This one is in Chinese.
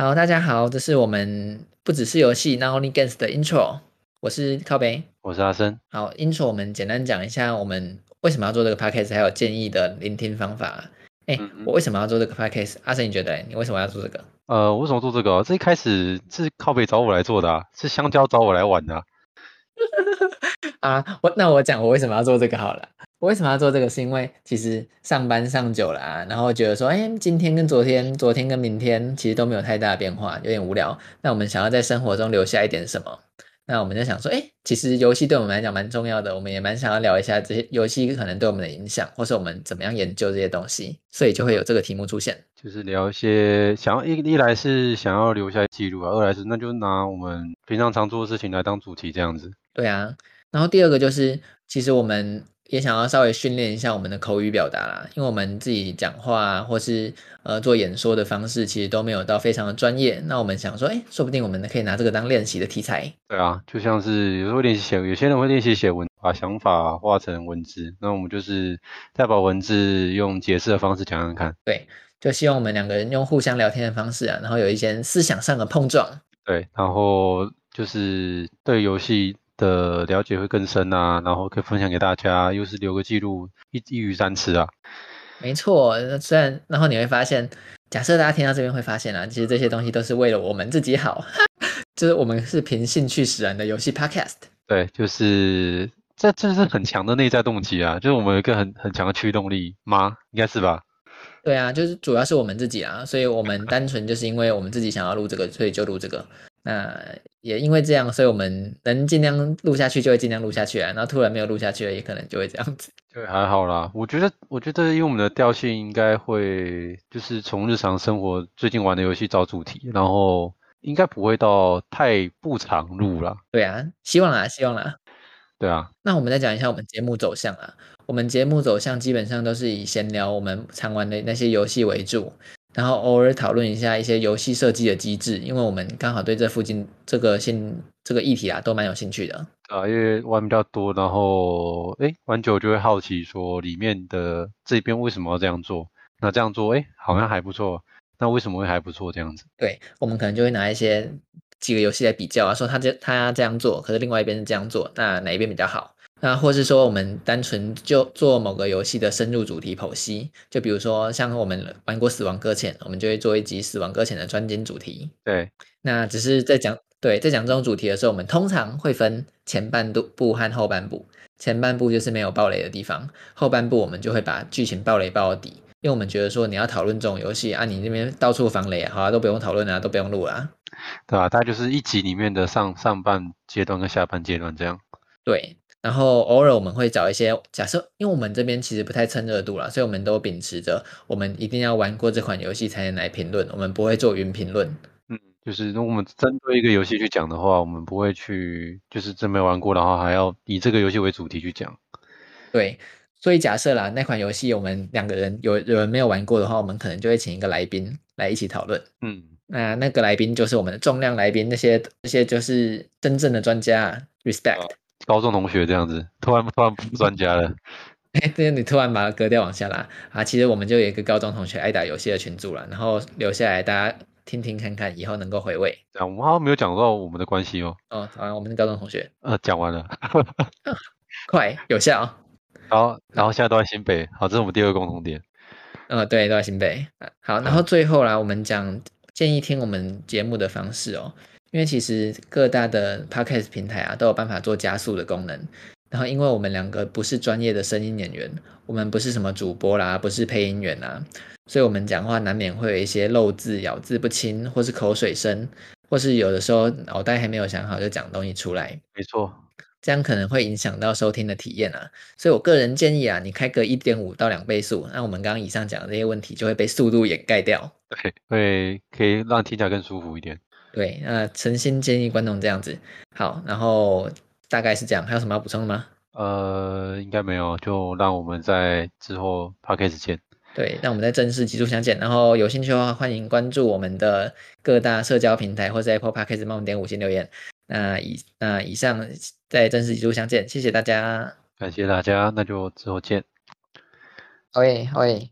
好，大家好，这是我们不只是游戏，Not Only Games 的 Intro。我是靠北，我是阿森。好，Intro，我们简单讲一下我们为什么要做这个 Podcast，还有建议的聆听方法。哎、我为什么要做这个 Podcast？阿森，你觉得你为什么要做这个？呃，我为什么做这个？这一开始是靠北找我来做的，啊，是香蕉找我来玩的啊。啊，我那我讲我为什么要做这个好了。我为什么要做这个？是因为其实上班上久了啊，然后觉得说，哎，今天跟昨天，昨天跟明天其实都没有太大的变化，有点无聊。那我们想要在生活中留下一点什么？那我们就想说，哎，其实游戏对我们来讲蛮重要的，我们也蛮想要聊一下这些游戏可能对我们的影响，或是我们怎么样研究这些东西，所以就会有这个题目出现。就是聊一些想要一一来是想要留下记录啊，二来是那就拿我们平常常做的事情来当主题这样子。对啊，然后第二个就是，其实我们。也想要稍微训练一下我们的口语表达啦，因为我们自己讲话或是呃做演说的方式，其实都没有到非常的专业。那我们想说，哎，说不定我们可以拿这个当练习的题材。对啊，就像是有时候练习写，有些人会练习写文，把想法化成文字。那我们就是再把文字用解释的方式讲讲看。对，就希望我们两个人用互相聊天的方式啊，然后有一些思想上的碰撞。对，然后就是对游戏的了解会更深啊，然后可以分享给大家，又是留个记录，一一鱼三吃啊。没错，虽然然后你会发现，假设大家听到这边会发现啊，其实这些东西都是为了我们自己好，就是我们是凭兴趣使然的游戏 Podcast。对，就是这这是很强的内在动机啊，就是我们有一个很很强的驱动力吗？应该是吧？对啊，就是主要是我们自己啊，所以我们单纯就是因为我们自己想要录这个，所以就录这个。那也因为这样，所以我们能尽量录下去就会尽量录下去啊。然后突然没有录下去了，也可能就会这样子。对，还好啦。我觉得，我觉得，因为我们的调性应该会就是从日常生活最近玩的游戏找主题，然后应该不会到太不常录啦。对啊，希望啦，希望啦。对啊。那我们再讲一下我们节目走向啊。我们节目走向基本上都是以闲聊我们常玩的那些游戏为主。然后偶尔讨论一下一些游戏设计的机制，因为我们刚好对这附近这个现这个议题啊都蛮有兴趣的。啊，因为玩比较多，然后哎玩久就会好奇说里面的这边为什么要这样做？那这样做哎好像还不错，那为什么会还不错这样子？对，我们可能就会拿一些几个游戏来比较啊，说他这他这样做，可是另外一边是这样做，那哪一边比较好？那或是说，我们单纯就做某个游戏的深入主题剖析，就比如说像我们玩过《死亡搁浅》，我们就会做一集《死亡搁浅》的专精主题。对，那只是在讲对在讲这种主题的时候，我们通常会分前半部和后半部。前半部就是没有暴雷的地方，后半部我们就会把剧情暴雷暴到底，因为我们觉得说你要讨论这种游戏啊，你那边到处防雷啊，好啊，都不用讨论啊，都不用录啊，对吧？大概就是一集里面的上上半阶段跟下半阶段这样。对。然后偶尔我们会找一些假设，因为我们这边其实不太蹭热度啦，所以我们都秉持着我们一定要玩过这款游戏才能来评论，我们不会做云评论。嗯，就是如果我们针对一个游戏去讲的话，我们不会去就是真没玩过的话，还要以这个游戏为主题去讲。对，所以假设啦，那款游戏我们两个人有有人没有玩过的话，我们可能就会请一个来宾来一起讨论。嗯，那那个来宾就是我们的重量来宾，那些那些就是真正的专家，respect。啊高中同学这样子，突然突然不专家了。哎，对，你突然把它割掉往下拉啊！其实我们就有一个高中同学爱打游戏的群组了，然后留下来大家听听看看，以后能够回味。这样，我们好像没有讲到我们的关系哦。哦，好像我们是高中同学。呃，讲完了，快有效。好，然后现在都在新北。好，这是我们第二个共同点。嗯，对，都在新北。好，然后最后啦，我们讲建议听我们节目的方式哦。因为其实各大的 podcast 平台啊都有办法做加速的功能，然后因为我们两个不是专业的声音演员，我们不是什么主播啦，不是配音员啦，所以我们讲话难免会有一些漏字、咬字不清，或是口水声，或是有的时候脑袋还没有想好就讲东西出来。没错，这样可能会影响到收听的体验啊。所以我个人建议啊，你开个一点五到两倍速，那我们刚刚以上讲的这些问题就会被速度掩盖掉。对，会可以让听起来更舒服一点。对，那诚心建议观众这样子。好，然后大概是这样，还有什么要补充的吗？呃，应该没有，就让我们在之后 podcast 见。对，让我们在正式集数相见。然后有兴趣的话，欢迎关注我们的各大社交平台，或者 Apple Podcast 帮我们点五星留言。那以那以上在正式集数相见，谢谢大家。感谢大家，那就之后见。喂喂。